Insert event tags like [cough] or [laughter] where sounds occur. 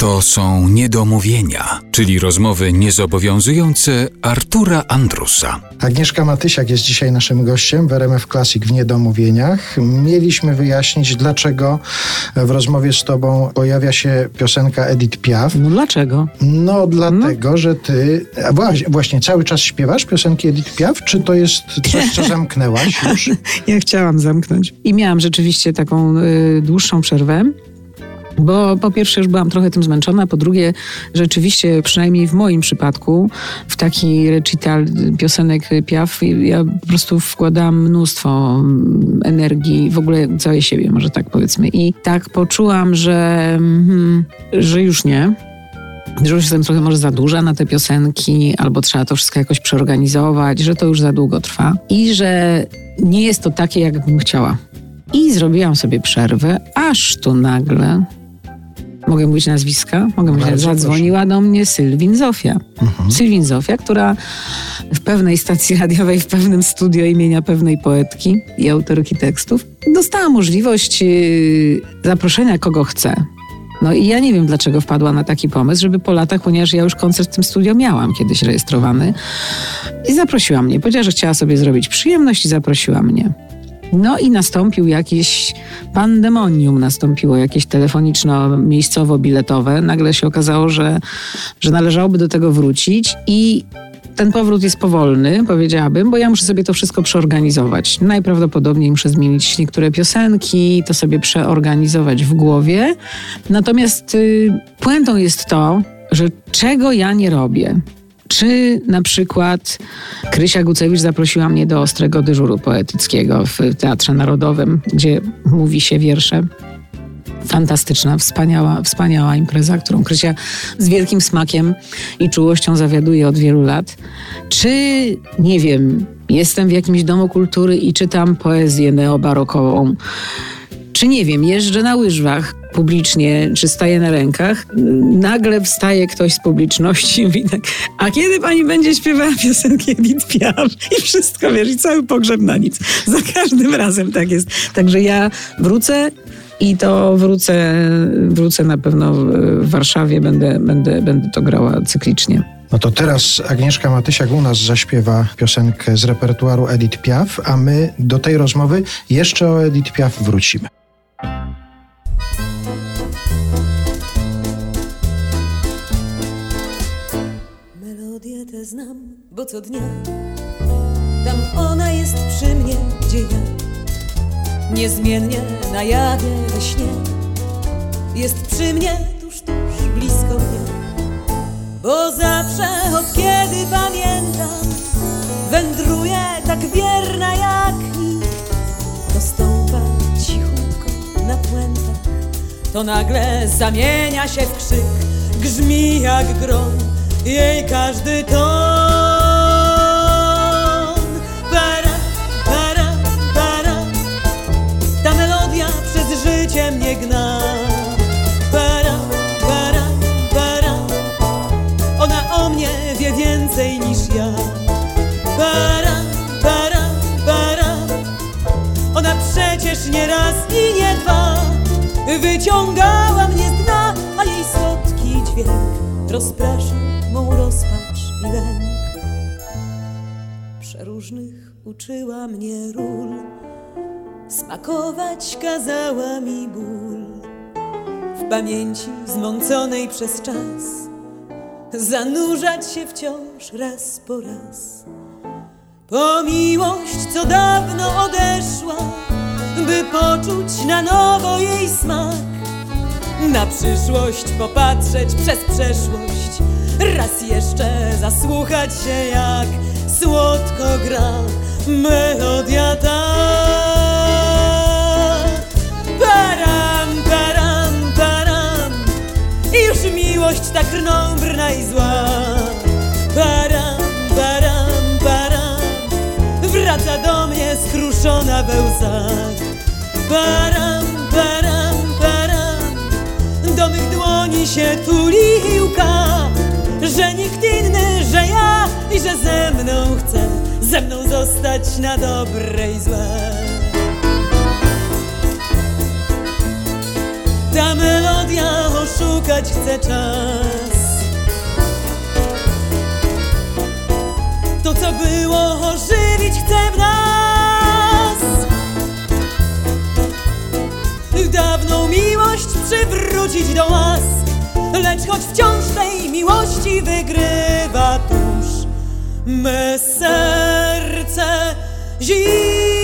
To są niedomówienia, czyli rozmowy niezobowiązujące Artura Andrusa. Agnieszka Matysiak jest dzisiaj naszym gościem w RMF Classic w Niedomówieniach. Mieliśmy wyjaśnić, dlaczego w rozmowie z tobą pojawia się piosenka Edith Piaf. No dlaczego? No dlatego, no. że ty właśnie cały czas śpiewasz piosenki Edith Piaf, czy to jest coś, co zamknęłaś już? [laughs] ja chciałam zamknąć. I miałam rzeczywiście taką y, dłuższą przerwę. Bo po pierwsze już byłam trochę tym zmęczona, po drugie rzeczywiście, przynajmniej w moim przypadku, w taki recital piosenek Piaf, ja po prostu wkładałam mnóstwo mm, energii, w ogóle całej siebie, może tak powiedzmy. I tak poczułam, że, hmm, że już nie, że już jestem trochę może za duża na te piosenki, albo trzeba to wszystko jakoś przeorganizować, że to już za długo trwa i że nie jest to takie, jakbym chciała. I zrobiłam sobie przerwę, aż tu nagle Mogę mówić nazwiska? Mogę mówić, zadzwoniła proszę. do mnie Sylwin Zofia. Mhm. Sylwin Zofia, która w pewnej stacji radiowej, w pewnym studio imienia pewnej poetki i autorki tekstów dostała możliwość yy, zaproszenia kogo chce. No i ja nie wiem, dlaczego wpadła na taki pomysł, żeby po latach, ponieważ ja już koncert w tym studio miałam kiedyś rejestrowany i zaprosiła mnie. Powiedziała, że chciała sobie zrobić przyjemność i zaprosiła mnie. No i nastąpił jakiś pandemonium, nastąpiło jakieś telefoniczno-miejscowo-biletowe. Nagle się okazało, że, że należałoby do tego wrócić i ten powrót jest powolny, powiedziałabym, bo ja muszę sobie to wszystko przeorganizować. Najprawdopodobniej muszę zmienić niektóre piosenki, to sobie przeorganizować w głowie. Natomiast y, puentą jest to, że czego ja nie robię, czy na przykład Krysia Gucewicz zaprosiła mnie do ostrego dyżuru poetyckiego w Teatrze Narodowym, gdzie mówi się wiersze fantastyczna, wspaniała, wspaniała impreza, którą Krysia z wielkim smakiem i czułością zawiaduje od wielu lat. Czy, nie wiem, jestem w jakimś domu kultury i czytam poezję neobarokową, czy nie wiem, jeżdżę na łyżwach publicznie, czy staję na rękach, nagle wstaje ktoś z publiczności i mówi tak, a kiedy pani będzie śpiewała piosenki Edith Piaf? I wszystko, wiesz, i cały pogrzeb na nic. Za każdym razem tak jest. Także ja wrócę i to wrócę, wrócę na pewno w Warszawie, będę, będę, będę to grała cyklicznie. No to teraz Agnieszka Matysiak u nas zaśpiewa piosenkę z repertuaru Edith Piaf, a my do tej rozmowy jeszcze o Edith Piaf wrócimy. Znam, bo co dnia tam ona jest przy mnie, gdzie ja. Niezmiennie na jawie we śnie jest przy mnie tuż, tuż blisko mnie, bo zawsze od kiedy pamiętam wędruje tak wierna jak nikt, to stąpa cichutko na puentach, to nagle zamienia się w krzyk, grzmi jak grom jej każdy ton. Para, para, para, ta melodia przez życie mnie gna. Para, para, para, ona o mnie wie więcej niż ja. Para, para, para, ona przecież nie raz i nie dwa wyciągała mnie z dna, a jej słodki dźwięk rozprasza mą rozpacz i lęk. Przeróżnych uczyła mnie ról, smakować kazała mi ból. W pamięci zmąconej przez czas, zanurzać się wciąż raz po raz. Po miłość, co dawno odeszła, by poczuć na nowo jej smak. Na przyszłość popatrzeć przez przeszłość Raz jeszcze zasłuchać się jak słodko gra melodia ta. Param, param, param. I już miłość tak krnąbrna i zła. Param, param, param. Wraca do mnie skruszona we łzach. Param, param, param. Do mych dłoni się łka że nikt inny, że ja i że ze mną chce ze mną zostać na dobre i złe. Ta melodia oszukać chce czas. To co było ożywić chce w nas. Dawną miłość przywrócić do łask Lecz choć wciąż tej miłości wygrywa tuż Me serce zimne